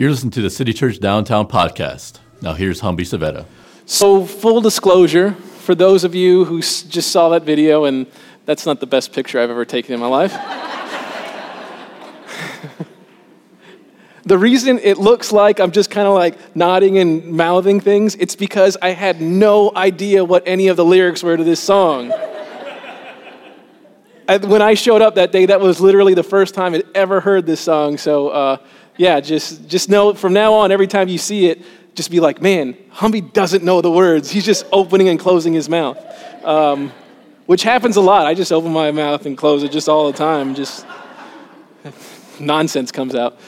You're listening to the City Church Downtown podcast. Now here's Humby Savetta. So, full disclosure, for those of you who s- just saw that video, and that's not the best picture I've ever taken in my life. the reason it looks like I'm just kind of like nodding and mouthing things, it's because I had no idea what any of the lyrics were to this song. I- when I showed up that day, that was literally the first time I'd ever heard this song. So, uh, yeah, just, just know from now on, every time you see it, just be like, man, Humby doesn't know the words. He's just opening and closing his mouth, um, which happens a lot. I just open my mouth and close it just all the time. Just nonsense comes out.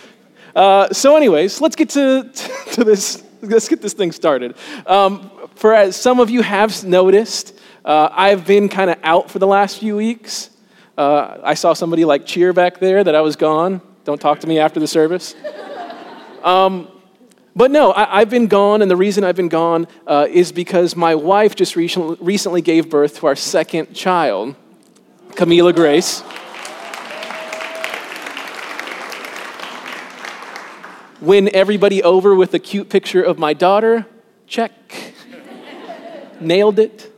Uh, so, anyways, let's get to, to this. Let's get this thing started. Um, for as some of you have noticed, uh, I've been kind of out for the last few weeks. Uh, I saw somebody like cheer back there that I was gone. Don't talk to me after the service. Um, but no, I, have been gone, and the reason I've been gone uh, is because my wife just recently, recently gave birth to our second child, Camila Grace. Win everybody over with a cute picture of my daughter? Check. Nailed it.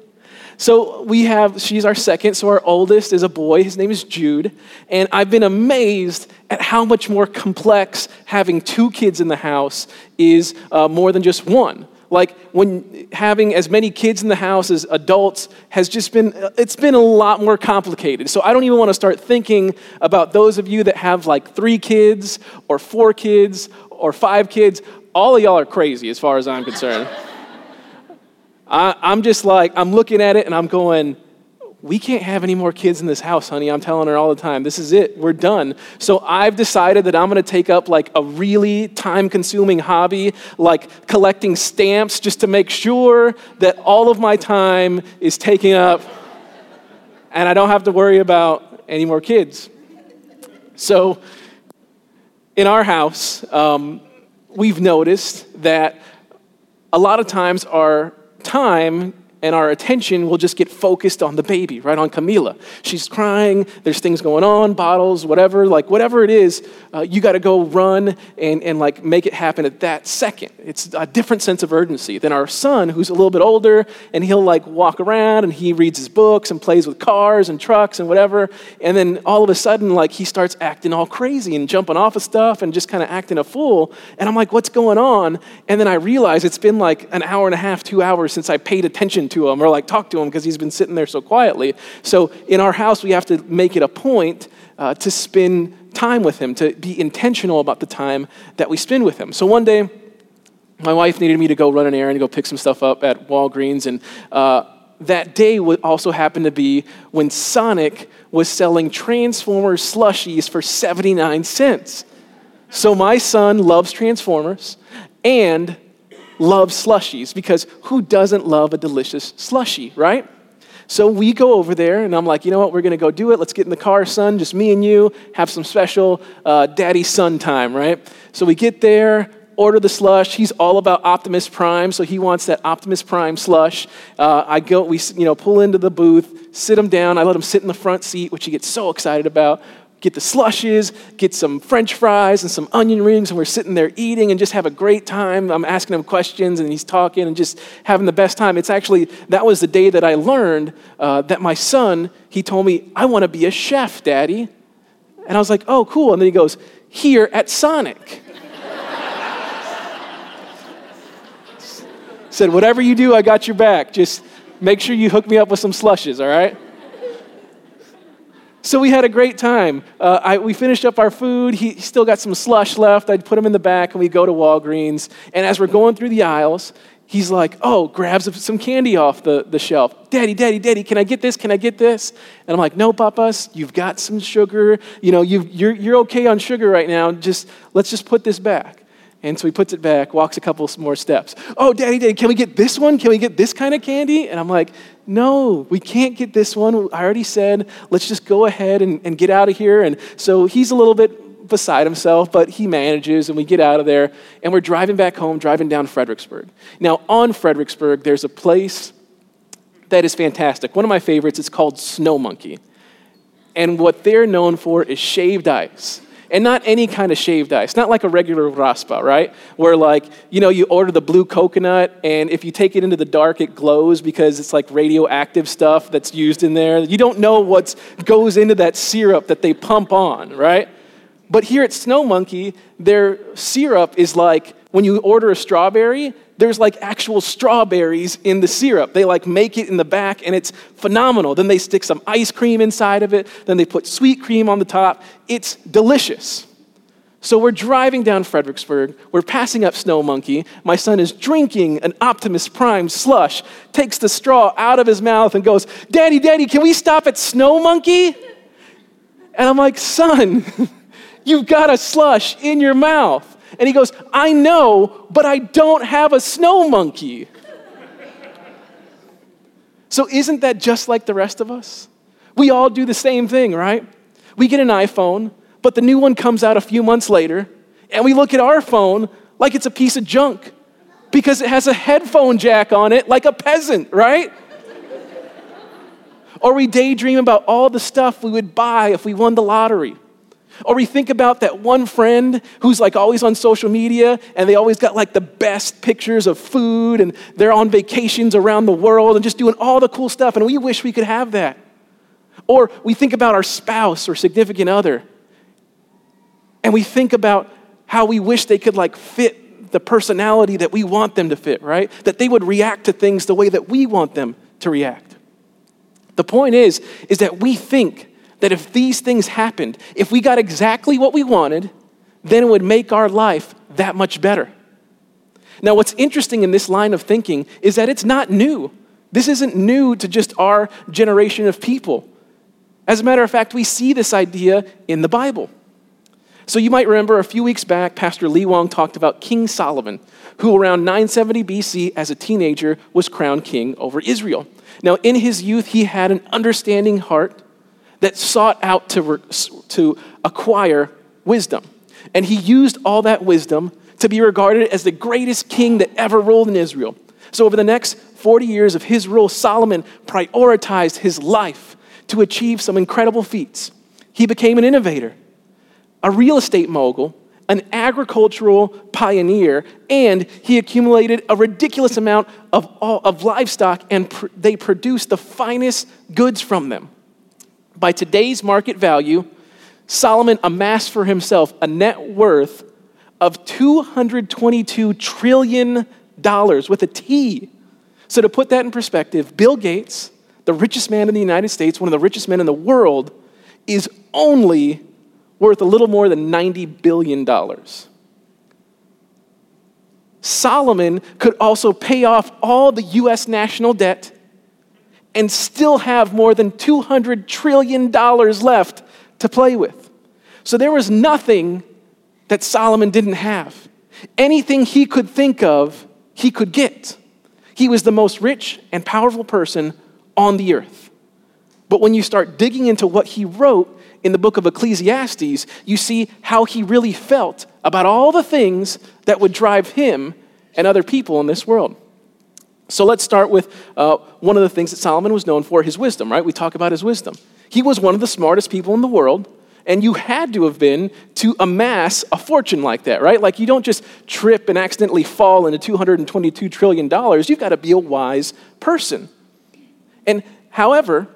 So we have, she's our second, so our oldest is a boy. His name is Jude. And I've been amazed at how much more complex having two kids in the house is uh, more than just one. Like when having as many kids in the house as adults has just been, it's been a lot more complicated. So I don't even want to start thinking about those of you that have like three kids or four kids or five kids. All of y'all are crazy as far as I'm concerned. I, I'm just like, I'm looking at it and I'm going, we can't have any more kids in this house, honey. I'm telling her all the time, this is it. We're done. So I've decided that I'm going to take up like a really time consuming hobby, like collecting stamps, just to make sure that all of my time is taken up and I don't have to worry about any more kids. So in our house, um, we've noticed that a lot of times our time and our attention will just get focused on the baby, right? On Camila. She's crying, there's things going on, bottles, whatever, like whatever it is, uh, you got to go run and, and like make it happen at that second. It's a different sense of urgency than our son, who's a little bit older, and he'll like walk around and he reads his books and plays with cars and trucks and whatever. And then all of a sudden, like he starts acting all crazy and jumping off of stuff and just kind of acting a fool. And I'm like, what's going on? And then I realize it's been like an hour and a half, two hours since I paid attention to him or like talk to him because he's been sitting there so quietly. So in our house, we have to make it a point uh, to spend time with him, to be intentional about the time that we spend with him. So one day, my wife needed me to go run an errand, and go pick some stuff up at Walgreens, and uh, that day would also happen to be when Sonic was selling Transformers slushies for 79 cents. So my son loves Transformers and loves slushies because who doesn't love a delicious slushie, right? So we go over there, and I'm like, you know what, we're gonna go do it. Let's get in the car, son, just me and you, have some special uh, daddy son time, right? So we get there, order the slush. He's all about Optimus Prime, so he wants that Optimus Prime slush. Uh, I go, we you know, pull into the booth, sit him down. I let him sit in the front seat, which he gets so excited about get the slushes, get some french fries and some onion rings, and we're sitting there eating and just have a great time. I'm asking him questions and he's talking and just having the best time. It's actually, that was the day that I learned uh, that my son, he told me, I want to be a chef, Daddy. And I was like, oh, cool. And then he goes, here at Sonic. Said, whatever you do, I got your back. Just make sure you hook me up with some slushes, all right? So we had a great time. Uh, I, we finished up our food. He, still got some slush left. I'd put him in the back, and we go to Walgreens. And as we're going through the aisles, he's like, oh, grabs some candy off the, the shelf. Daddy, daddy, daddy, can I get this? Can I get this? And I'm like, no, papas, you've got some sugar. You know, you you're, you're okay on sugar right now. Just let's just put this back. And so he puts it back, walks a couple more steps. Oh, daddy, daddy, can we get this one? Can we get this kind of candy? And I'm like, no, we can't get this one. I already said, let's just go ahead and, and get out of here. And so he's a little bit beside himself, but he manages, and we get out of there, and we're driving back home, driving down Fredericksburg. Now, on Fredericksburg, there's a place that is fantastic. One of my favorites, it's called Snow Monkey. And what they're known for is shaved ice. And not any kind of shaved ice, not like a regular raspa, right? Where like, you know, you order the blue coconut and if you take it into the dark, it glows because it's like radioactive stuff that's used in there. You don't know what goes into that syrup that they pump on, right? But here at Snow Monkey, their syrup is like when you order a strawberry, there's like actual strawberries in the syrup. They like make it in the back and it's phenomenal. Then they stick some ice cream inside of it, then they put sweet cream on the top. It's delicious. So we're driving down Fredericksburg. We're passing up Snow Monkey. My son is drinking an Optimus Prime slush, takes the straw out of his mouth and goes, Daddy, Daddy, can we stop at Snow Monkey? And I'm like, Son, you've got a slush in your mouth. And he goes, I know, but I don't have a snow monkey. so, isn't that just like the rest of us? We all do the same thing, right? We get an iPhone, but the new one comes out a few months later, and we look at our phone like it's a piece of junk because it has a headphone jack on it like a peasant, right? or we daydream about all the stuff we would buy if we won the lottery. Or we think about that one friend who's like always on social media and they always got like the best pictures of food and they're on vacations around the world and just doing all the cool stuff and we wish we could have that. Or we think about our spouse or significant other and we think about how we wish they could like fit the personality that we want them to fit, right? That they would react to things the way that we want them to react. The point is is that we think that if these things happened, if we got exactly what we wanted, then it would make our life that much better. Now, what's interesting in this line of thinking is that it's not new. This isn't new to just our generation of people. As a matter of fact, we see this idea in the Bible. So you might remember a few weeks back, Pastor Lee Wong talked about King Solomon, who around 970 BC, as a teenager, was crowned king over Israel. Now, in his youth, he had an understanding heart that sought out to, to acquire wisdom. And he used all that wisdom to be regarded as the greatest king that ever ruled in Israel. So, over the next 40 years of his rule, Solomon prioritized his life to achieve some incredible feats. He became an innovator, a real estate mogul, an agricultural pioneer, and he accumulated a ridiculous amount of, of livestock, and pr- they produced the finest goods from them. By today's market value, Solomon amassed for himself a net worth of $222 trillion with a T. So, to put that in perspective, Bill Gates, the richest man in the United States, one of the richest men in the world, is only worth a little more than $90 billion. Solomon could also pay off all the US national debt and still have more than $200 trillion left to play with. So there was nothing that Solomon didn't have. Anything he could think of, he could get. He was the most rich and powerful person on the earth. But when you start digging into what he wrote in the book of Ecclesiastes, you see how he really felt about all the things that would drive him and other people in this world. So let's start with uh, one of the things that Solomon was known for his wisdom, right? We talk about his wisdom. He was one of the smartest people in the world, and you had to have been to amass a fortune like that, right? Like you don't just trip and accidentally fall into $222 trillion. You've got to be a wise person. And however,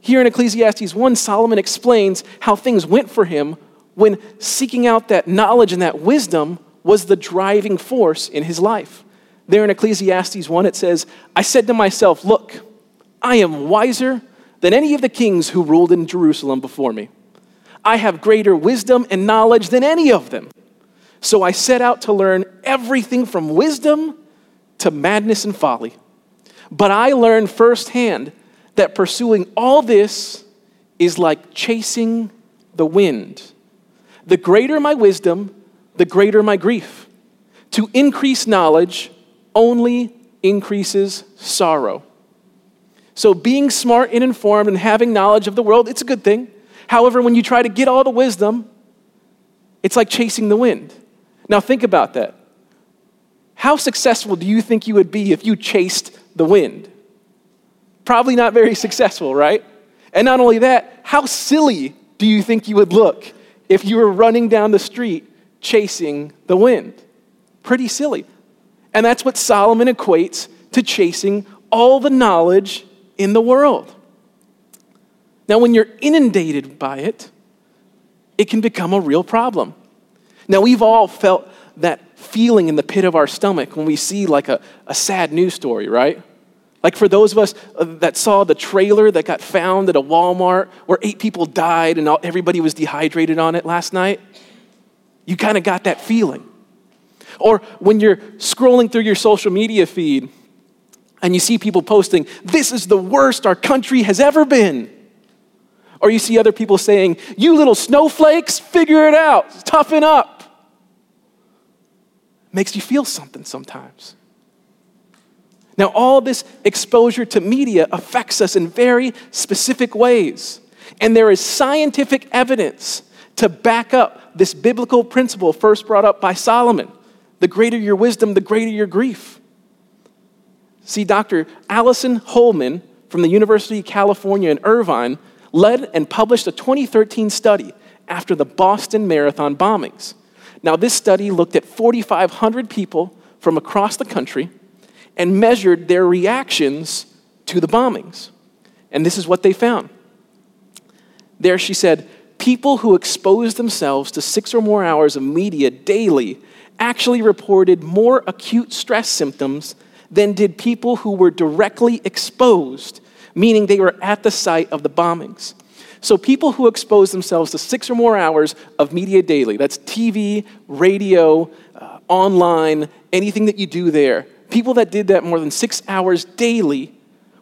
here in Ecclesiastes 1, Solomon explains how things went for him when seeking out that knowledge and that wisdom was the driving force in his life. There in Ecclesiastes 1, it says, I said to myself, Look, I am wiser than any of the kings who ruled in Jerusalem before me. I have greater wisdom and knowledge than any of them. So I set out to learn everything from wisdom to madness and folly. But I learned firsthand that pursuing all this is like chasing the wind. The greater my wisdom, the greater my grief. To increase knowledge, only increases sorrow. So, being smart and informed and having knowledge of the world, it's a good thing. However, when you try to get all the wisdom, it's like chasing the wind. Now, think about that. How successful do you think you would be if you chased the wind? Probably not very successful, right? And not only that, how silly do you think you would look if you were running down the street chasing the wind. Pretty silly. And that's what Solomon equates to chasing all the knowledge in the world. Now, when you're inundated by it, it can become a real problem. Now, we've all felt that feeling in the pit of our stomach when we see like a, a sad news story, right? Like for those of us uh, that saw the trailer that got found at a Walmart where eight people died and everybody was dehydrated on it last night, you kind of got that feeling. Or when you're scrolling through your social media feed and you see people posting, This is the worst our country has ever been. Or you see other people saying, You little snowflakes, figure it out, toughen up. Makes you feel something sometimes. Now, all this exposure to media affects us in very specific ways. And there is scientific evidence to back up this biblical principle first brought up by Solomon the greater your wisdom, the greater your grief. See, Dr. Alison Holman from the University of California in Irvine led and published a 2013 study after the Boston Marathon bombings. Now, this study looked at 4,500 people from across the country and measured their reactions to the bombings. And this is what they found. There, she said, people who exposed themselves to six or more hours of media daily actually reported more acute stress symptoms than did people who were directly exposed, meaning they were at the site of the bombings. So, people who expose themselves to six or more hours of media daily that's TV, radio, uh, online, anything that you do there people that did that more than six hours daily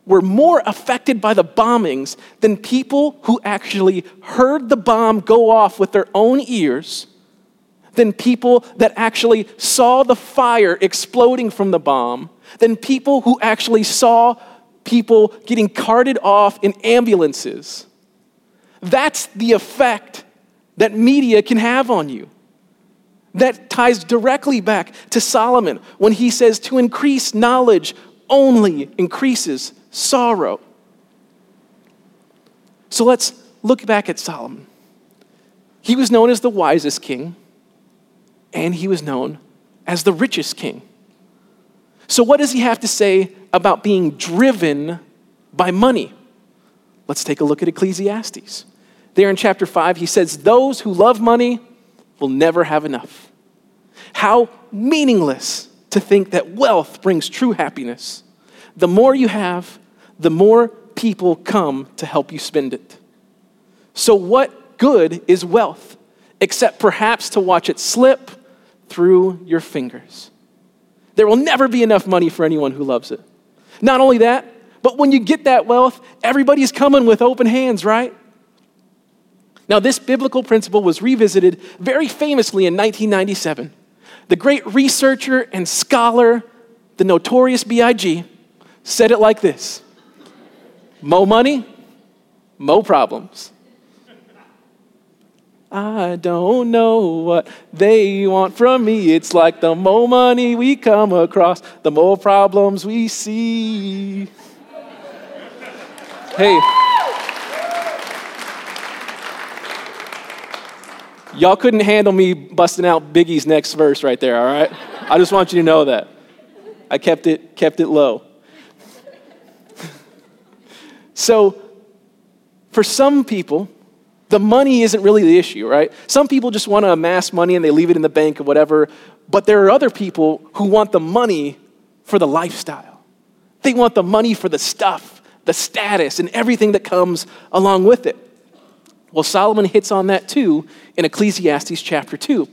were more affected by the bombings than people who actually heard the bomb go off with their own ears than people that actually saw the fire exploding from the bomb, than people who actually saw people getting carted off in ambulances. That's the effect that media can have on you. That ties directly back to Solomon when he says to increase knowledge only increases sorrow. So let's look back at Solomon. He was known as the wisest king, and he was known as the richest king. So, what does he have to say about being driven by money? Let's take a look at Ecclesiastes. There in chapter 5, he says, Those who love money will never have enough. How meaningless to think that wealth brings true happiness. The more you have, the more people come to help you spend it. So, what good is wealth except perhaps to watch it slip through your fingers? There will never be enough money for anyone who loves it. Not only that, but when you get that wealth, everybody's coming with open hands, right? Now, this biblical principle was revisited very famously in 1997. The great researcher and scholar, the notorious B.I.G., said it like this Mo money, mo problems. I don't know what they want from me. It's like the more money we come across, the more problems we see. Hey. Y'all couldn't handle me busting out Biggie's next verse right there, all right? I just want you to know that. I kept it, kept it low. so, for some people, the money isn't really the issue, right? Some people just want to amass money and they leave it in the bank or whatever, but there are other people who want the money for the lifestyle. They want the money for the stuff, the status, and everything that comes along with it. Well, Solomon hits on that too in Ecclesiastes chapter 2.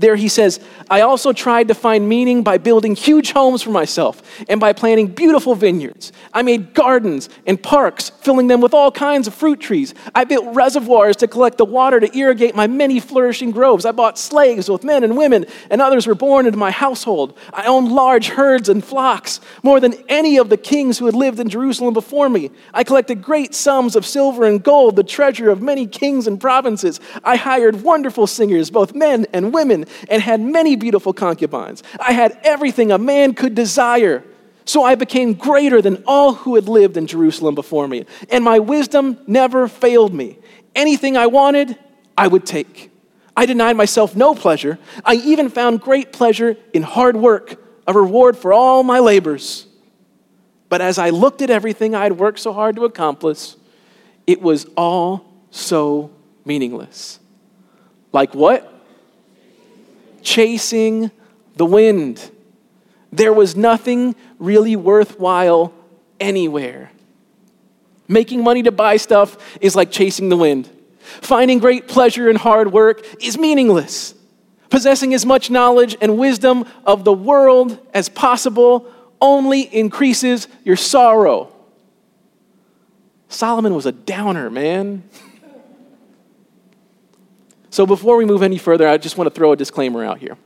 There he says, I also tried to find meaning by building huge homes for myself and by planting beautiful vineyards. I made gardens and parks, filling them with all kinds of fruit trees. I built reservoirs to collect the water to irrigate my many flourishing groves. I bought slaves, both men and women, and others were born into my household. I owned large herds and flocks, more than any of the kings who had lived in Jerusalem before me. I collected great sums of silver and gold, the treasure of many kings and provinces. I hired wonderful singers, both men and women and had many beautiful concubines. I had everything a man could desire. So I became greater than all who had lived in Jerusalem before me. And my wisdom never failed me. Anything I wanted, I would take. I denied myself no pleasure. I even found great pleasure in hard work, a reward for all my labors. But as I looked at everything I had worked so hard to accomplish, it was all so meaningless. Like what? Chasing the wind. There was nothing really worthwhile anywhere. Making money to buy stuff is like chasing the wind. Finding great pleasure in hard work is meaningless. Possessing as much knowledge and wisdom of the world as possible only increases your sorrow. Solomon was a downer, man. so before we move any further, I just want to throw a disclaimer out here.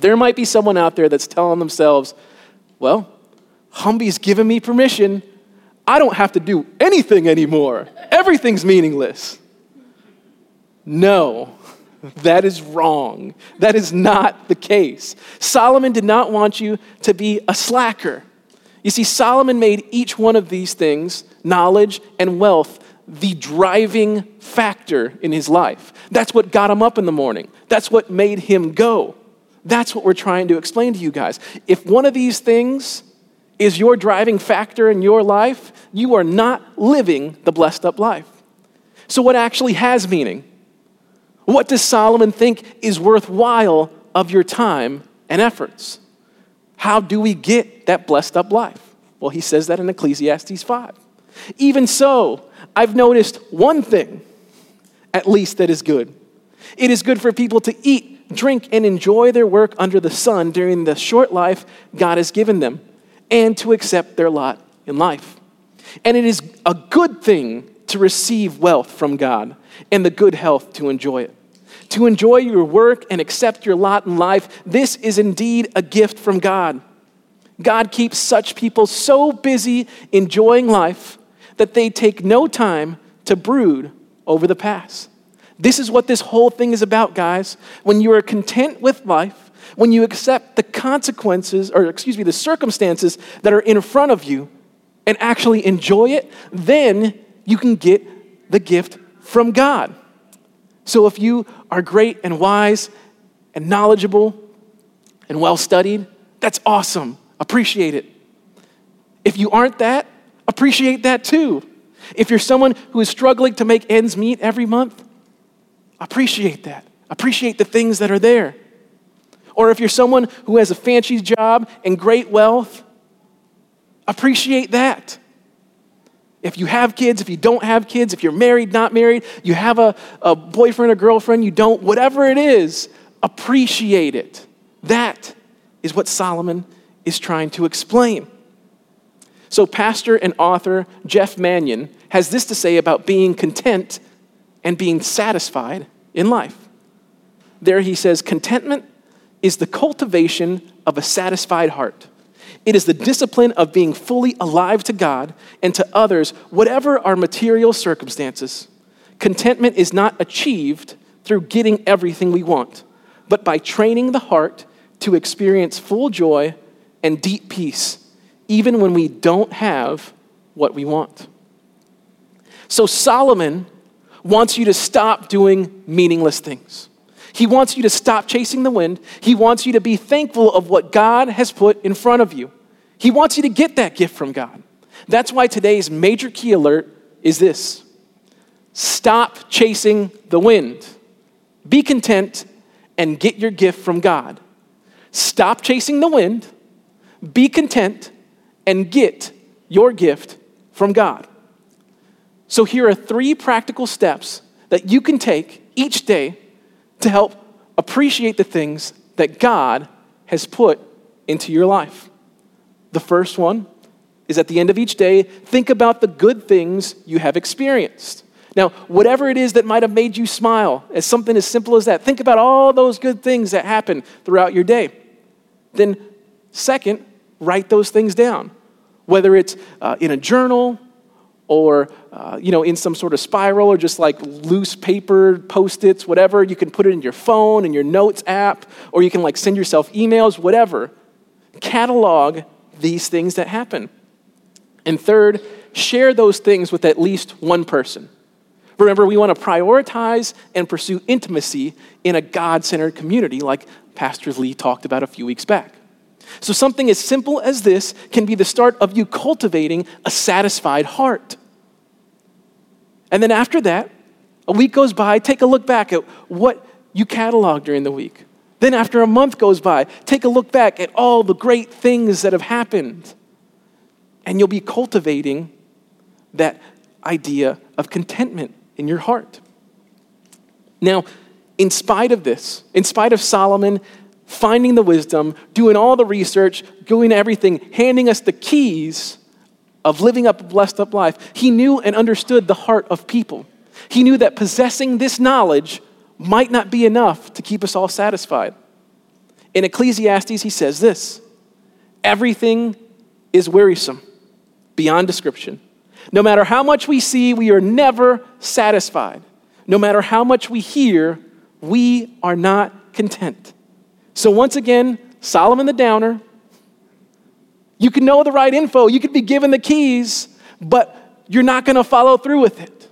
There might be someone out there that's telling themselves, well, Humby's given me permission. I don't have to do anything anymore. Everything's meaningless. No, that is wrong. That is not the case. Solomon did not want you to be a slacker. You see, Solomon made each one of these things, knowledge and wealth, the driving factor in his life. That's what got him up in the morning. That's what made him go. That's what we're trying to explain to you guys. If one of these things is your driving factor in your life, you are not living the blessed up life. So, what actually has meaning? What does Solomon think is worthwhile of your time and efforts? How do we get that blessed up life? Well, he says that in Ecclesiastes 5. Even so, I've noticed one thing, at least, that is good. It is good for people to eat, drink, and enjoy their work under the sun during the short life God has given them, and to accept their lot in life. And it is a good thing to receive wealth from God and the good health to enjoy it to enjoy your work and accept your lot in life, this is indeed a gift from God. God keeps such people so busy enjoying life that they take no time to brood over the past. This is what this whole thing is about, guys. When you are content with life, when you accept the consequences, or excuse me, the circumstances that are in front of you and actually enjoy it, then you can get the gift from God. So if you are great and wise and knowledgeable and well studied, that's awesome. Appreciate it. If you aren't that, appreciate that too. If you're someone who is struggling to make ends meet every month, appreciate that. Appreciate the things that are there. Or if you're someone who has a fancy job and great wealth, appreciate that. If you have kids, if you don't have kids, if you're married, not married, you have a, a boyfriend or girlfriend, you don't, whatever it is, appreciate it. That is what Solomon is trying to explain. So, pastor and author Jeff Manion has this to say about being content and being satisfied in life. There he says, Contentment is the cultivation of a satisfied heart. It is the discipline of being fully alive to God and to others, whatever our material circumstances. Contentment is not achieved through getting everything we want, but by training the heart to experience full joy and deep peace, even when we don't have what we want. So, Solomon wants you to stop doing meaningless things. He wants you to stop chasing the wind. He wants you to be thankful of what God has put in front of you. He wants you to get that gift from God. That's why today's major key alert is this stop chasing the wind. Be content and get your gift from God. Stop chasing the wind. Be content and get your gift from God. So, here are three practical steps that you can take each day to help appreciate the things that God has put into your life. The first one is at the end of each day, think about the good things you have experienced. Now, whatever it is that might have made you smile, as something as simple as that, think about all those good things that happen throughout your day. Then, second, write those things down, whether it's uh, in a journal or uh, you know in some sort of spiral or just like loose paper post-its whatever you can put it in your phone in your notes app or you can like send yourself emails whatever. Catalog these things that happen. And third share those things with at least one person. Remember, we want to prioritize and pursue intimacy in a God centered community, like Pastor Lee talked about a few weeks back. So, something as simple as this can be the start of you cultivating a satisfied heart. And then after that, a week goes by, take a look back at what you cataloged during the week. Then, after a month goes by, take a look back at all the great things that have happened. And you'll be cultivating that idea of contentment in your heart. Now, in spite of this, in spite of Solomon finding the wisdom, doing all the research, doing everything, handing us the keys of living up a blessed up life, he knew and understood the heart of people. He knew that possessing this knowledge might not be enough to keep us all satisfied. In Ecclesiastes, he says this everything is wearisome beyond description. No matter how much we see, we are never satisfied. No matter how much we hear, we are not content. So, once again, Solomon the Downer, you can know the right info, you could be given the keys, but you're not going to follow through with it.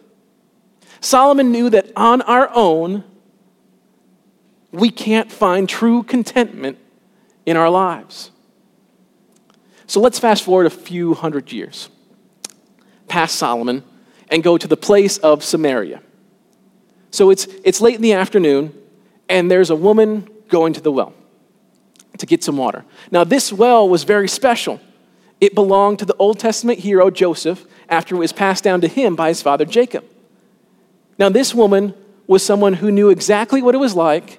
Solomon knew that on our own, we can't find true contentment in our lives. So let's fast forward a few hundred years past Solomon and go to the place of Samaria. So it's, it's late in the afternoon, and there's a woman going to the well to get some water. Now, this well was very special. It belonged to the Old Testament hero Joseph after it was passed down to him by his father Jacob. Now, this woman was someone who knew exactly what it was like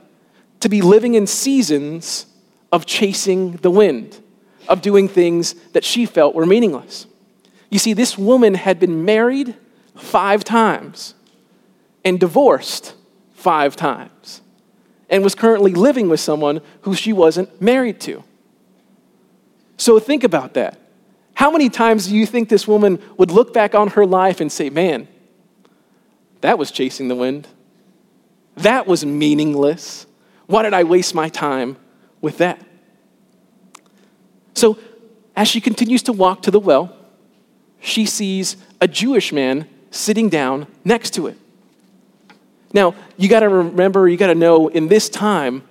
to be living in seasons of chasing the wind, of doing things that she felt were meaningless. You see, this woman had been married five times and divorced five times and was currently living with someone who she wasn't married to. So think about that. How many times do you think this woman would look back on her life and say, man, that was chasing the wind? That was meaningless. Why did I waste my time with that? So, as she continues to walk to the well, she sees a Jewish man sitting down next to it. Now, you got to remember, you got to know, in this time,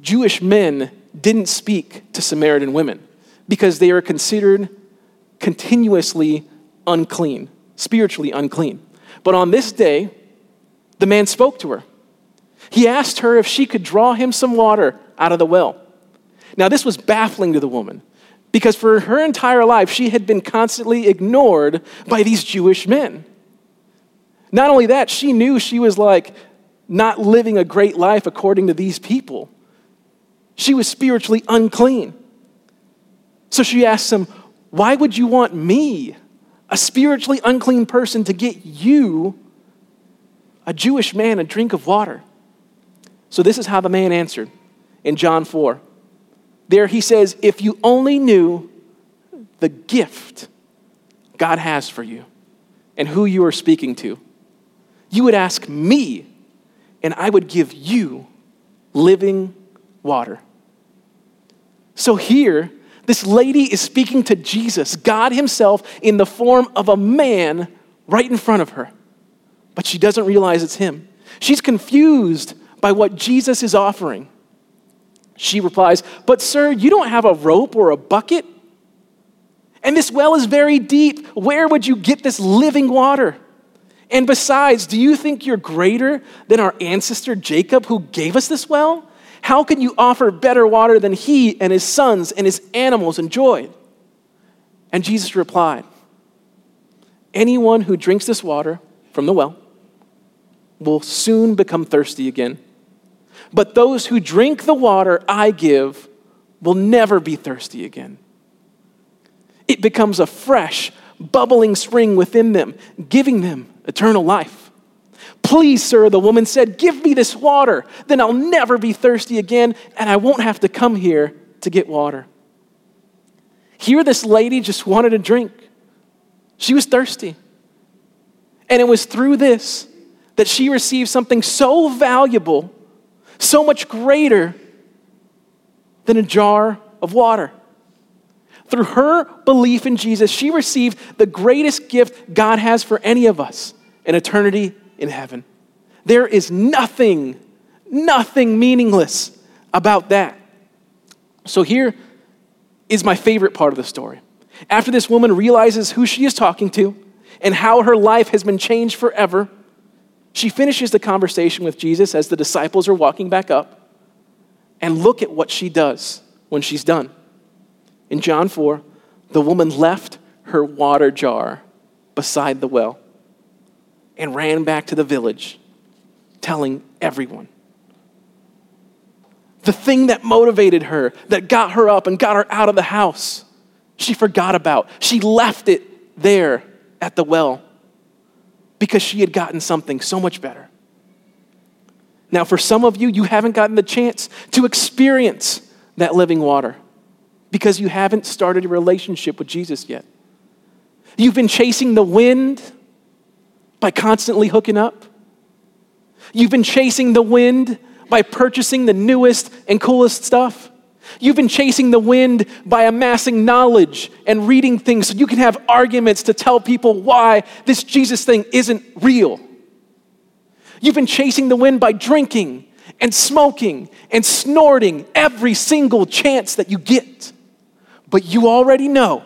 Jewish men didn't speak to Samaritan women because they were considered continuously unclean, spiritually unclean. But on this day, the man spoke to her. He asked her if she could draw him some water out of the well. Now, this was baffling to the woman because for her entire life, she had been constantly ignored by these Jewish men. Not only that, she knew she was like not living a great life according to these people. She was spiritually unclean. So she asked him, Why would you want me, a spiritually unclean person, to get you, a Jewish man, a drink of water? So this is how the man answered in John 4. There he says, If you only knew the gift God has for you and who you are speaking to, you would ask me, and I would give you living water. So here, this lady is speaking to Jesus, God Himself, in the form of a man right in front of her. But she doesn't realize it's Him. She's confused by what Jesus is offering. She replies, But, sir, you don't have a rope or a bucket. And this well is very deep. Where would you get this living water? And besides, do you think you're greater than our ancestor Jacob who gave us this well? How can you offer better water than he and his sons and his animals enjoyed? And Jesus replied, Anyone who drinks this water from the well will soon become thirsty again. But those who drink the water I give will never be thirsty again. It becomes a fresh, bubbling spring within them, giving them eternal life. Please, sir, the woman said, give me this water. Then I'll never be thirsty again, and I won't have to come here to get water. Here, this lady just wanted a drink. She was thirsty. And it was through this that she received something so valuable, so much greater than a jar of water. Through her belief in Jesus, she received the greatest gift God has for any of us eternity in heaven. There is nothing, nothing meaningless about that. So here is my favorite part of the story. After this woman realizes who she is talking to and how her life has been changed forever, she finishes the conversation with Jesus as the disciples are walking back up. And look at what she does when she's done. In John 4, the woman left her water jar beside the well and ran back to the village, telling everyone. The thing that motivated her, that got her up and got her out of the house, she forgot about. She left it there at the well because she had gotten something so much better. Now, for some of you, you haven't gotten the chance to experience that living water because you haven't started a relationship with Jesus yet. You've been chasing the wind by constantly hooking up. You've been chasing the wind by purchasing the newest and coolest stuff. You've been chasing the wind by amassing knowledge and reading things so you can have arguments to tell people why this Jesus thing isn't real. You've been chasing the wind by drinking and smoking and snorting every single chance that you get. But you already know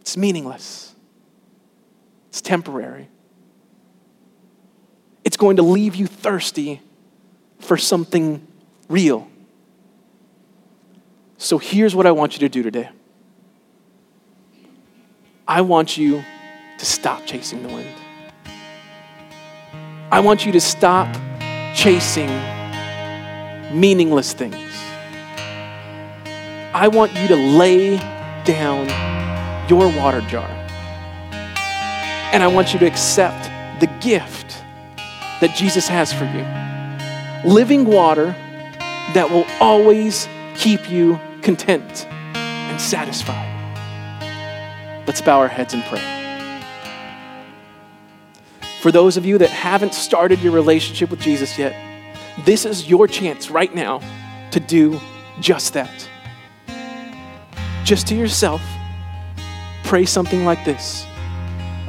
it's meaningless, it's temporary. It's going to leave you thirsty for something real. So here's what I want you to do today I want you to stop chasing the wind. I want you to stop chasing meaningless things. I want you to lay down your water jar. And I want you to accept the gift that Jesus has for you living water that will always keep you content and satisfied. Let's bow our heads and pray. For those of you that haven't started your relationship with Jesus yet, this is your chance right now to do just that. Just to yourself, pray something like this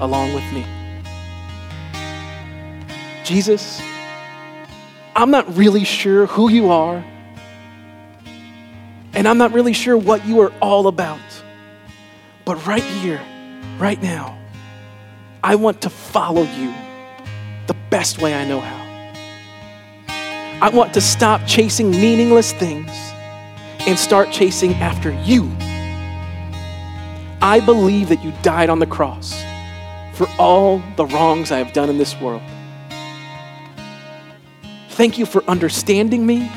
along with me Jesus, I'm not really sure who you are, and I'm not really sure what you are all about. But right here, right now, I want to follow you the best way I know how. I want to stop chasing meaningless things and start chasing after you. I believe that you died on the cross for all the wrongs I have done in this world. Thank you for understanding me.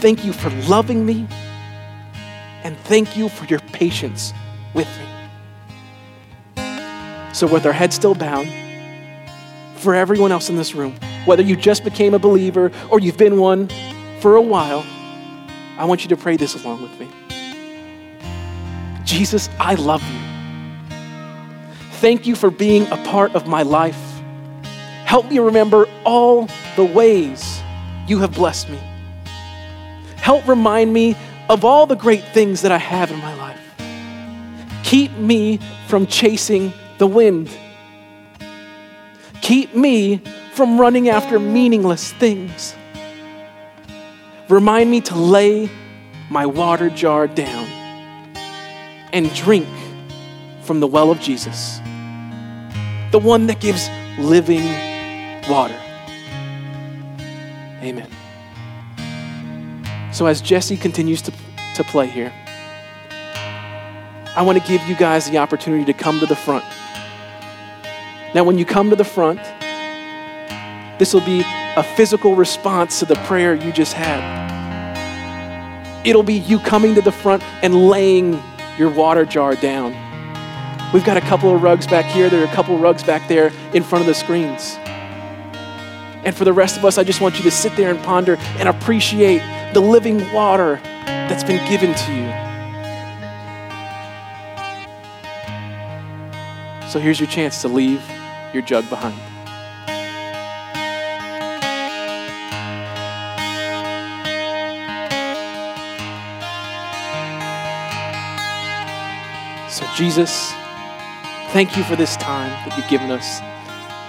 Thank you for loving me. And thank you for your patience with me. So, with our heads still bowed, for everyone else in this room, whether you just became a believer or you've been one for a while, I want you to pray this along with me. Jesus, I love you. Thank you for being a part of my life. Help me remember all the ways you have blessed me. Help remind me of all the great things that I have in my life. Keep me from chasing the wind. Keep me from running after meaningless things. Remind me to lay my water jar down and drink from the well of Jesus, the one that gives living water. Amen. So, as Jesse continues to, to play here, I want to give you guys the opportunity to come to the front. Now, when you come to the front, this will be a physical response to the prayer you just had. It'll be you coming to the front and laying your water jar down. We've got a couple of rugs back here, there are a couple of rugs back there in front of the screens. And for the rest of us, I just want you to sit there and ponder and appreciate the living water that's been given to you. So here's your chance to leave your jug behind. So, Jesus, Thank you for this time that you've given us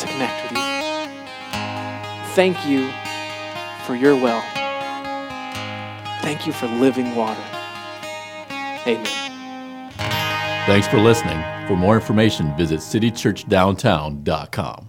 to connect with you. Thank you for your well. Thank you for living water. Amen. Thanks for listening. For more information, visit citychurchdowntown.com.